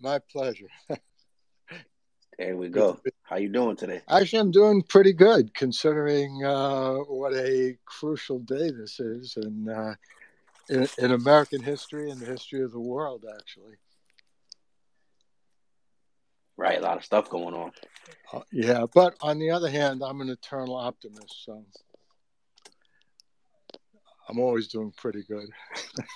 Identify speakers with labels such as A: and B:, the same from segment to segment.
A: My pleasure.
B: there we go. How you doing today?
A: Actually, I'm doing pretty good considering uh, what a crucial day this is in, uh, in, in American history and the history of the world. Actually,
B: right, a lot of stuff going on.
A: Uh, yeah, but on the other hand, I'm an eternal optimist, so I'm always doing pretty good.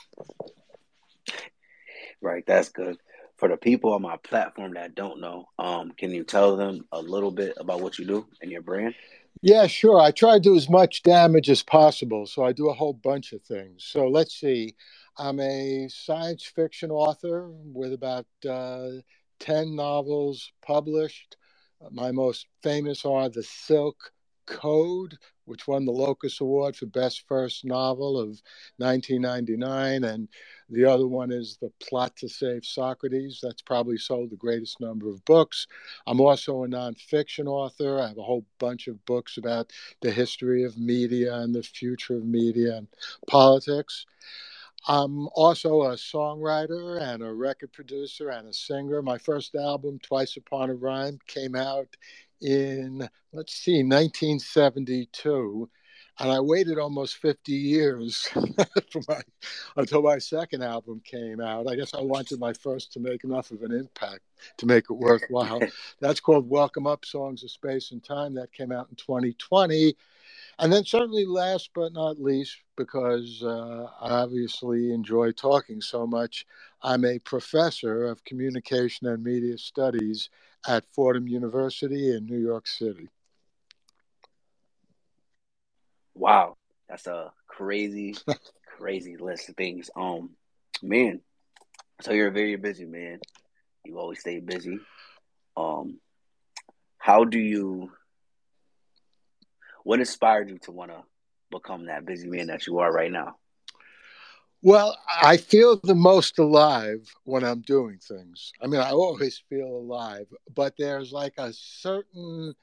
B: right, that's good for the people on my platform that don't know, um, can you tell them a little bit about what you do and your brand?
A: Yeah, sure. I try to do as much damage as possible. So I do a whole bunch of things. So let's see. I'm a science fiction author with about uh, 10 novels published. My most famous are The Silk Code, which won the Locus Award for Best First Novel of 1999. And the other one is The Plot to Save Socrates. That's probably sold the greatest number of books. I'm also a nonfiction author. I have a whole bunch of books about the history of media and the future of media and politics. I'm also a songwriter and a record producer and a singer. My first album, Twice Upon a Rhyme, came out in, let's see, 1972 and I waited almost 50 years my, until my second album came out. I guess I wanted my first to make enough of an impact to make it worthwhile. That's called Welcome Up Songs of Space and Time. That came out in 2020. And then, certainly, last but not least, because uh, I obviously enjoy talking so much, I'm a professor of communication and media studies at Fordham University in New York City.
B: Wow, that's a crazy, crazy list of things. Um, man, so you're a very busy man. You always stay busy. Um, how do you? What inspired you to want to become that busy man that you are right now?
A: Well, I feel the most alive when I'm doing things. I mean, I always feel alive, but there's like a certain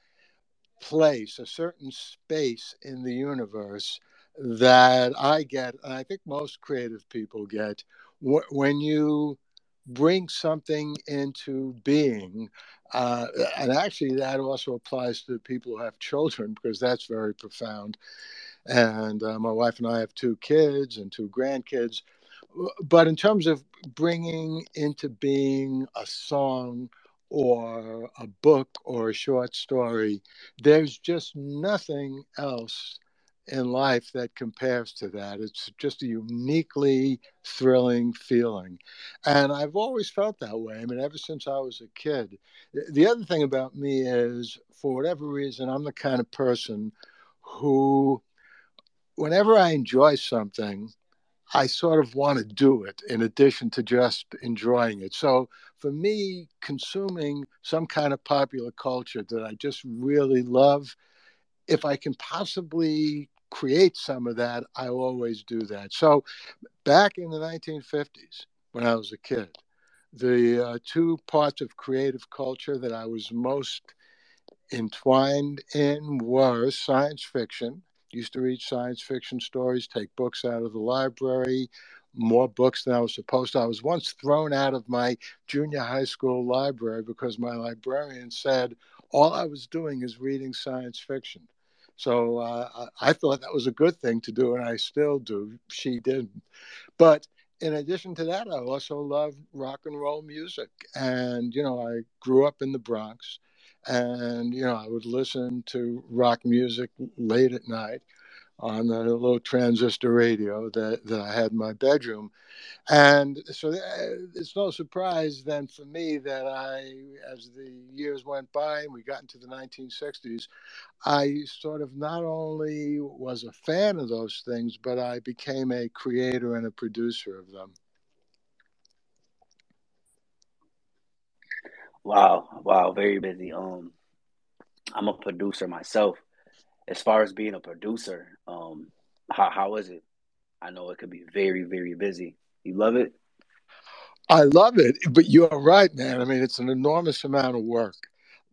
A: place, a certain space in the universe that I get, and I think most creative people get, when you bring something into being. Uh, and actually, that also applies to people who have children because that's very profound. And uh, my wife and I have two kids and two grandkids. But in terms of bringing into being a song or a book or a short story, there's just nothing else in life that compares to that. It's just a uniquely thrilling feeling. And I've always felt that way. I mean, ever since I was a kid. The other thing about me is, for whatever reason, I'm the kind of person who, whenever I enjoy something, I sort of want to do it in addition to just enjoying it. So for me, consuming some kind of popular culture that I just really love, if I can possibly create some of that, I always do that. So back in the 1950s, when I was a kid, the uh, two parts of creative culture that I was most entwined in were science fiction used to read science fiction stories, take books out of the library, more books than I was supposed to. I was once thrown out of my junior high school library because my librarian said all I was doing is reading science fiction. So uh, I thought that was a good thing to do, and I still do. She didn't. But in addition to that, I also love rock and roll music. And, you know, I grew up in the Bronx and you know I would listen to rock music late at night on the little transistor radio that, that I had in my bedroom. And so uh, it's no surprise then for me that I, as the years went by and we got into the 1960s, I sort of not only was a fan of those things, but I became a creator and a producer of them.
B: Wow, wow, very busy. Um, I'm a producer myself. As far as being a producer, um, how how is it? I know it could be very, very busy. You love it?
A: I love it, but you're right, man. I mean, it's an enormous amount of work.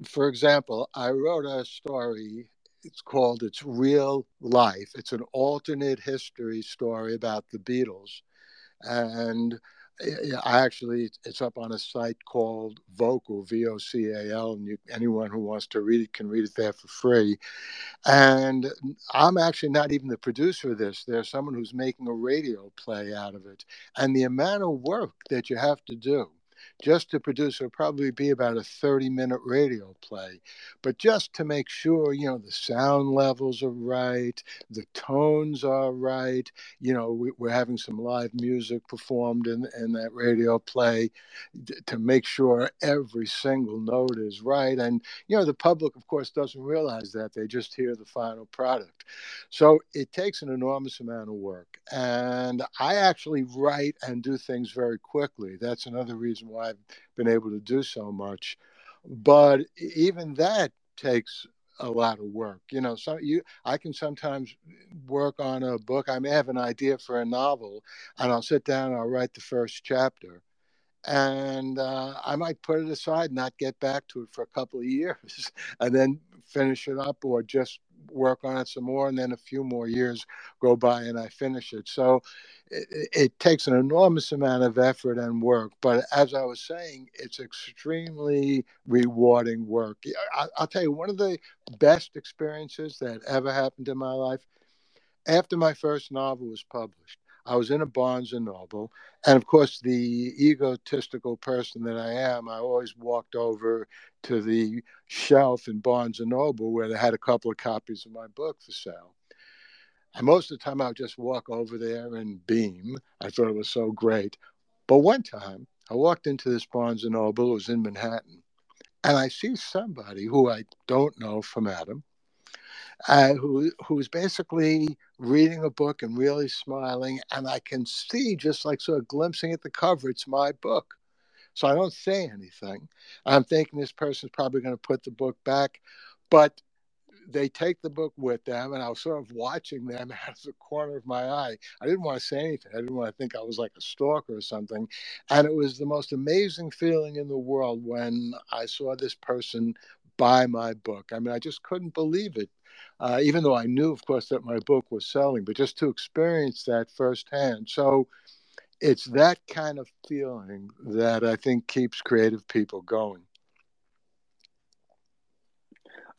A: For example, I wrote a story. It's called It's Real Life. It's an alternate history story about the Beatles. And I actually, it's up on a site called Vocal, V O C A L, and you, anyone who wants to read it can read it there for free. And I'm actually not even the producer of this. There's someone who's making a radio play out of it. And the amount of work that you have to do just to produce it'll probably be about a 30 minute radio play. But just to make sure you know the sound levels are right the tones are right you know we, are having some live music performed in, in that radio play to make sure every single note is right. And you know the public of course doesn't realize that. They just hear the final product. So it takes an enormous amount of work. And i actually write and do things very quickly. That's another reason why I've been able to do so much. But even that takes a lot of work. You know, so you I can sometimes work on a book. I may have an idea for a novel, and I'll sit down and I'll write the first chapter, and uh, I might put it aside, not get back to it for a couple of years, and then finish it up, or just work on it some more, and then a few more years go by and I finish it. So it, it, takes an enormous amount of effort and work. But as I was saying, it's extremely rewarding work. I, I'll tell you, one of the best experiences that ever happened in my life after my first novel was published. I was in a Barnes and Noble, and of course, the egotistical person that I am, I always walked over to the shelf in Barnes and Noble where they had a couple of copies of my book for sale. And most of the time, I would just walk over there and beam. I thought it was so great. But one time, I walked into this Barnes and Noble. It was in Manhattan, and I see somebody who I don't know from Adam uh, who who's basically reading a book and really smiling, and I can see just like sort of glimpsing at the cover, it's my book. So I don't say anything. I'm thinking this person's probably going to put the book back, but they take the book with them, and I was sort of watching them out of the corner of my eye. I didn't want to say anything. I didn't want to think I was like a stalker or something. And it was the most amazing feeling in the world when I saw this person buy my book. I mean, I just couldn't believe it uh, even though I knew, of course, that my book was selling, but just to experience that firsthand. So it's that kind of feeling that I think keeps creative people going.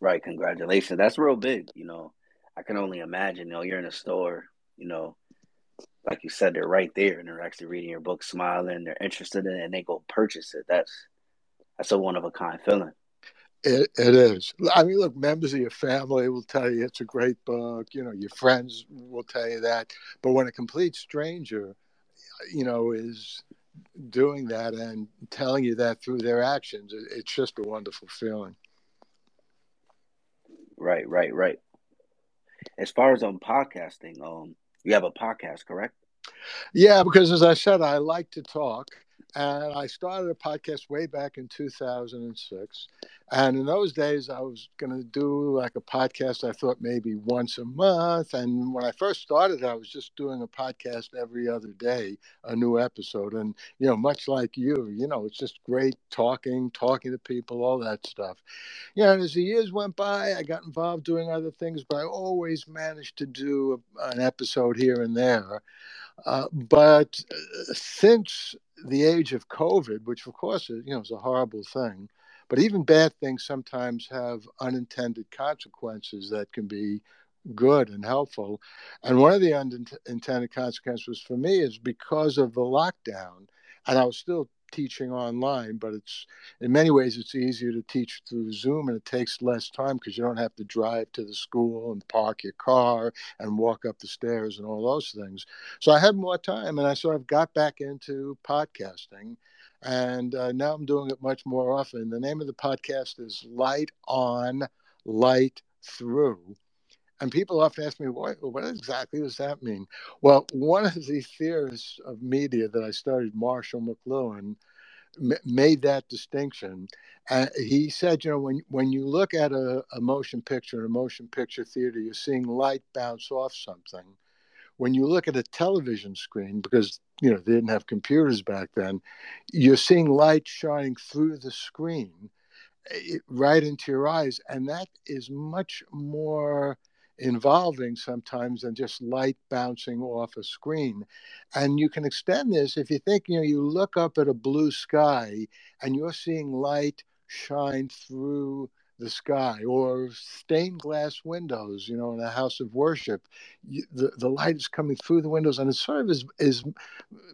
B: Right. Congratulations. That's real big. You know, I can only imagine, you know, you're in a store, you know, like you said, they're right there and they're actually reading your book, smiling, they're interested in it, and they go purchase it. That's that's a one of a kind feeling.
A: It, it is. I mean, look, members of your family will tell you it's a great book. You know, your friends will tell you that. But when a complete stranger, you know, is doing that and telling you that through their actions, it's just a wonderful feeling.
B: Right, right, right. As far as on um, podcasting, um, you have a podcast, correct?
A: Yeah, because as I said, I like to talk. And I started a podcast way back in 2006. And in those days, I was going to do like a podcast, I thought maybe once a month. And when I first started, I was just doing a podcast every other day, a new episode. And, you know, much like you, you know, it's just great talking, talking to people, all that stuff. You know, as the years went by, I got involved doing other things, but I always managed to do an episode here and there. Uh, but uh, since the age of COVID, which of course is, you know is a horrible thing, but even bad things sometimes have unintended consequences that can be good and helpful. And one of the unintended consequences for me is because of the lockdown, and I was still teaching online, but it's in many ways it's easier to teach through Zoom and it takes less time because you don't have to drive to the school and park your car and walk up the stairs and all those things. So I had more time and I sort of got back into podcasting. And uh, now I'm doing it much more often. The name of the podcast is Light On, Light Through. And people often ask me, what, what exactly does that mean? Well, one of the theorists of media that I studied, Marshall McLuhan, m- made that distinction. Uh, he said, you know, when, when you look at a, a motion picture, a motion picture theater, you're seeing light bounce off something. When you look at a television screen, because you know they didn't have computers back then, you're seeing light shining through the screen, eh, right into your eyes, and that is much more involving sometimes than just light bouncing off a screen. And you can extend this if you think, you know, you look up at a blue sky and you're seeing light shine through the sky or stained glass windows you know in a house of worship the, the light is coming through the windows and it sort of is, is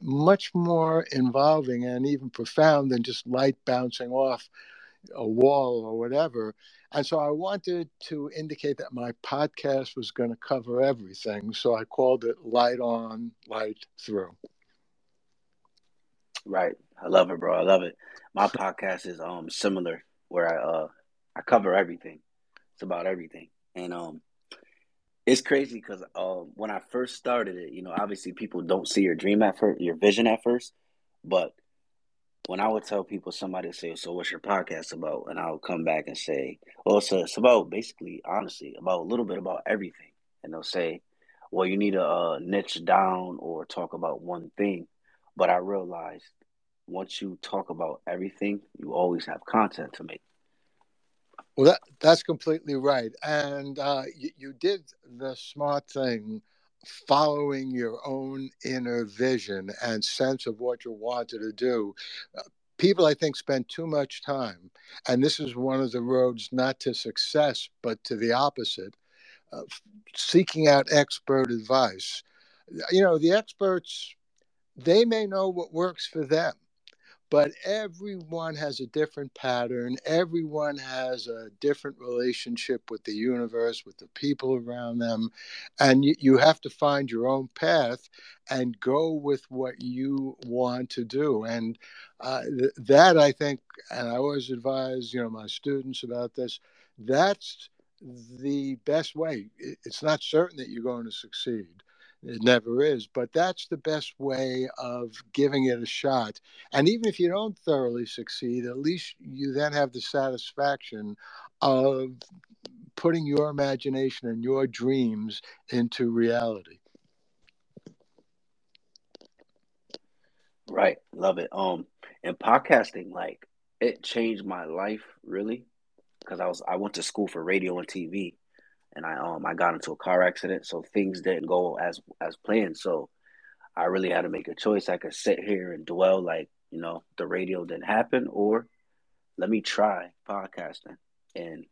A: much more involving and even profound than just light bouncing off a wall or whatever. And so i wanted to indicate that my podcast was going to cover everything. So i called it light on light through.
B: Right. I love it bro. I love it. My podcast is um similar where i uh I cover everything. It's about everything, and um, it's crazy because um, when I first started it, you know, obviously people don't see your dream at first, your vision at first, but when I would tell people, somebody would say, "So what's your podcast about?" and I would come back and say, "Well, it's, about basically, honestly, about a little bit about everything," and they'll say, "Well, you need to uh, niche down or talk about one thing," but I realized once you talk about everything, you always have content to make.
A: Well, that, that's completely right. And uh, you, you did the smart thing following your own inner vision and sense of what you wanted to do. Uh, people, I think, spend too much time, and this is one of the roads not to success, but to the opposite, uh, seeking out expert advice. You know, the experts, they may know what works for them but everyone has a different pattern. Everyone has a different relationship with the universe, with the people around them. And you, you have to find your own path and go with what you want to do. And uh, th- that, I think, and I always advise, you know, my students about this, that's the best way. It's not certain that you're going to succeed it never is, but that's the best way of giving it a shot. And even if you don't thoroughly succeed, at least you then have the satisfaction of putting your imagination and your dreams into reality.
B: Right, love it. Um, and podcasting, like, it changed my life really, because I was I went to school for radio and TV, and I um I got into a car accident, so things didn't go as as planned. So I really had to make a choice. I could sit here and dwell like you know the radio didn't happen, or let me try podcasting. And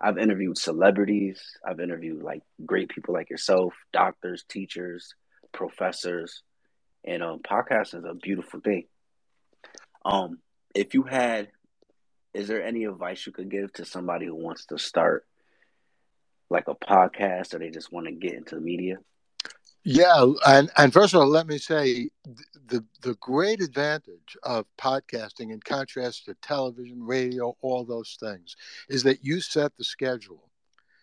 B: I've interviewed celebrities. I've interviewed like great people like yourself, doctors, teachers, professors, and um, podcasting is a beautiful thing. Um, if you had, is there any advice you could give to somebody who wants to start like a podcast or they just want to get into the media?
A: Yeah, and and first of all, let me say the the great advantage of podcasting, in contrast to television, radio, all those things, is that you set the schedule.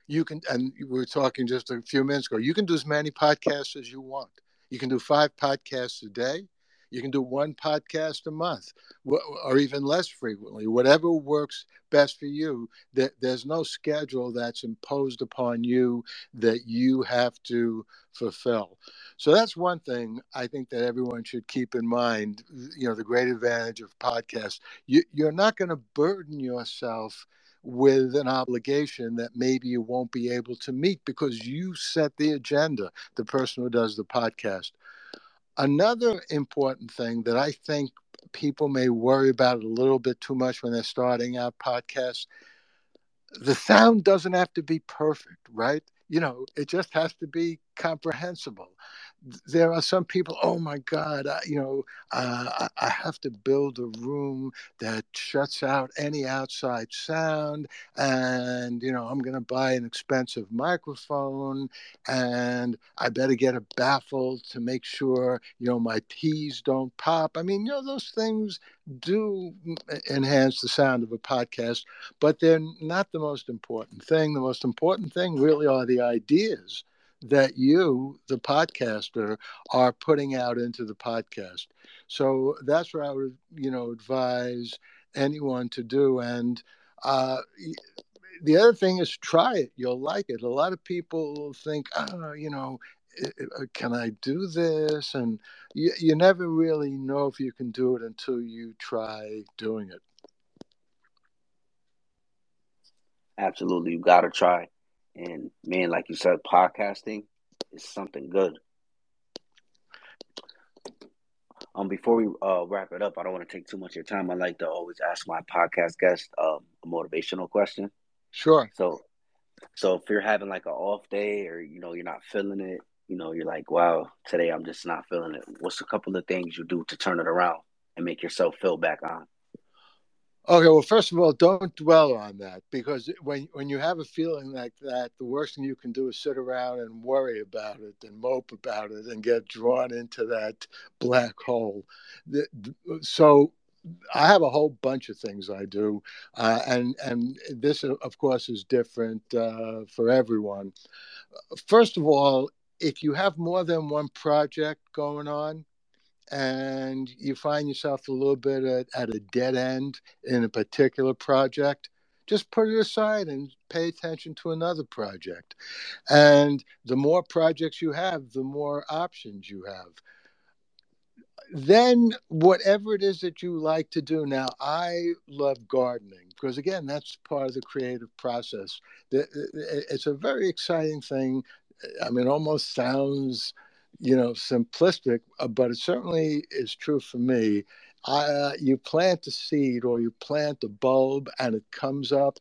A: You can, and we were talking just a few minutes ago. You can do as many podcasts as you want. You can do five podcasts a day. You can do one podcast a month or even less frequently, whatever works best for you. There's no schedule that's imposed upon you that you have to fulfill. So that's one thing I think that everyone should keep in mind. You know, the great advantage of podcasts, you, you're not going to burden yourself with an obligation that maybe you won't be able to meet because you set the agenda, the person who does the podcast. Another important thing that I think people may worry about a little bit too much when they're starting out podcasts the sound doesn't have to be perfect, right? You know, it just has to be comprehensible there are some people oh my god I, you know uh, I, have to build a room that shuts out any outside sound and you know i'm going to buy an expensive microphone and i better get a baffle to make sure you know my teas don't pop. I mean you know those things do enhance the sound of a podcast but they're not the most important thing. The most important thing really are the ideas that you, the podcaster, are putting out into the podcast. So that's what I would, you know, advise anyone to do. And uh, the other thing is try it. You'll like it. A lot of people think, oh, you know, can I do this? And you, you never really know if you can do it until you try doing it.
B: Absolutely. You got to try. And man, like you said, podcasting is something good. Um, before we uh, wrap it up, I don't want to take too much of your time. I like to always ask my podcast guest um, a motivational question.
A: Sure.
B: So, so if you're having like an off day, or you know you're not feeling it, you know you're like, wow, today I'm just not feeling it. What's a couple of things you do to turn it around and make yourself feel back on?
A: Okay, well, first of all, don't dwell on that because when when you have a feeling like that, the worst thing you can do is sit around and worry about it and mope about it and get drawn into that black hole. So, I have a whole bunch of things I do, uh, and and this, of course, is different uh, for everyone. First of all, if you have more than one project going on, and you find yourself a little bit at, at a dead end in a particular project, just put it aside and pay attention to another project. And the more projects you have, the more options you have. Then, whatever it is that you like to do. Now, I love gardening because, again, that's part of the creative process. It's a very exciting thing. I mean, almost sounds you know, simplistic, uh, but it certainly is true for me. Uh, you plant a seed or you plant a bulb and it comes up.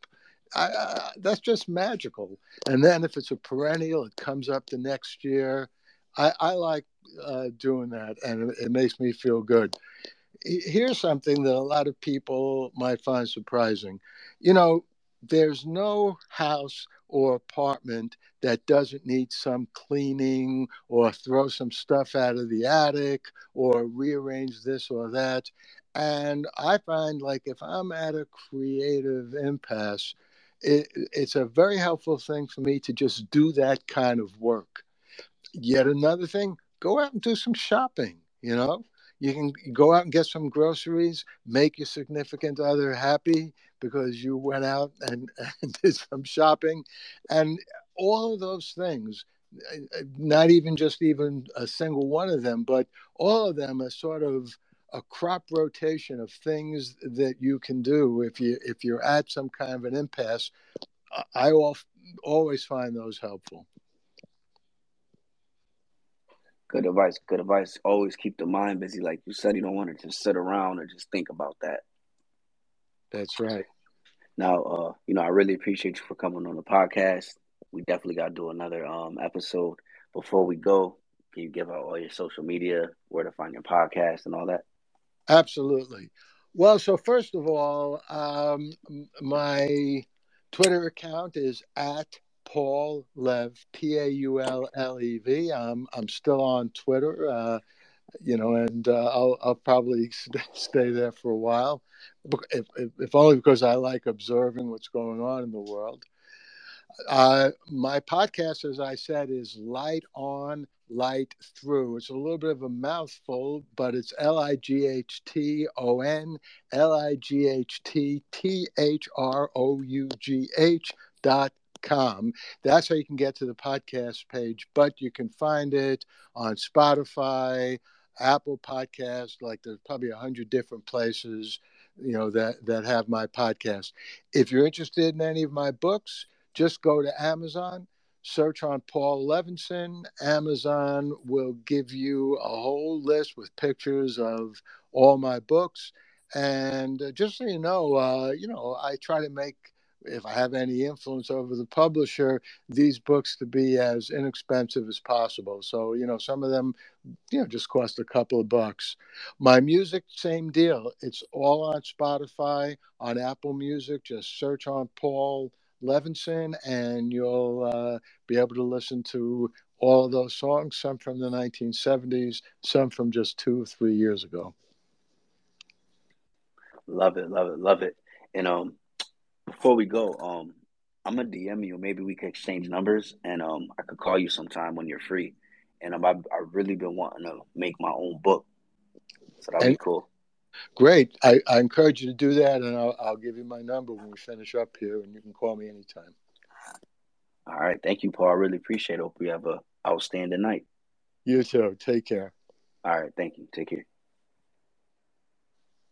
A: I, that's just magical. And then if it's a perennial, it comes up the next year. I, I like uh, doing that, and it, it makes me feel good. Here's something that a lot of people might find surprising. You know, there's no house or apartment that doesn't need some cleaning or throw some stuff out of the attic or rearrange this or that. And I find like if I'm at a creative impasse, it, it's a very helpful thing for me to just do that kind of work. Yet another thing, go out and do some shopping, you know? You can go out and get some groceries, make your significant other happy because you went out and, and did some shopping. And all of those things, uh, not even just even a single one of them, but all of them are sort of a crop rotation of things that you can do if you if you're at some kind of an impasse. I always find those helpful.
B: Good advice. Good advice. Always keep the mind busy. Like you said, you don't want to just sit around or just think about that.
A: That's right.
B: Now, uh, you know, I really appreciate you for coming on the podcast. We definitely got to do another um, episode. Before we go, can you give out all your social media, where to find your podcast, and all that?
A: Absolutely. Well, so first of all, um, my Twitter account is at Paul Lev, P A U L L E V. I'm I'm still on Twitter, uh, you know, and uh, I'll I'll probably stay there for a while, if, if, if, only because I like observing what's going on in the world. Uh, my podcast, as I said, is Light On, Light Through. It's a little bit of a mouthful, but it's L I G H T O N L I G H T T H R O U G H dot com. That's how you can get to the podcast page, but you can find it on Spotify, Apple Podcast. Like there's probably a hundred different places, you know, that that have my podcast. If you're interested in any of my books, just go to Amazon. Search on Paul Levinson. Amazon will give you a whole list with pictures of all my books. And uh, just so you know, uh, you know, I try to make if I have any influence over the publisher, these books to be as inexpensive as possible. So, you know, some of them, you know, just cost a couple of bucks. My music, same deal. It's all on Spotify, on Apple Music. Just search on Paul Levinson and you'll uh, be able to listen to all those songs, some from the 1970s, some from just two or three years ago.
B: Love it, love it, love it. And um, before we go, um, I'm gonna DM you. Maybe we could exchange numbers, and um, I could call you sometime when you're free. And um, I've, I've really been wanting to make my own book, so that'd and, be cool.
A: Great. I, I encourage you to do that, and I'll, I'll give you my number when we finish up here, and you can call me anytime.
B: All right. Thank you, Paul. I really appreciate it. Hope we have a outstanding night.
A: You too. Take care.
B: All right. Thank you. Take care.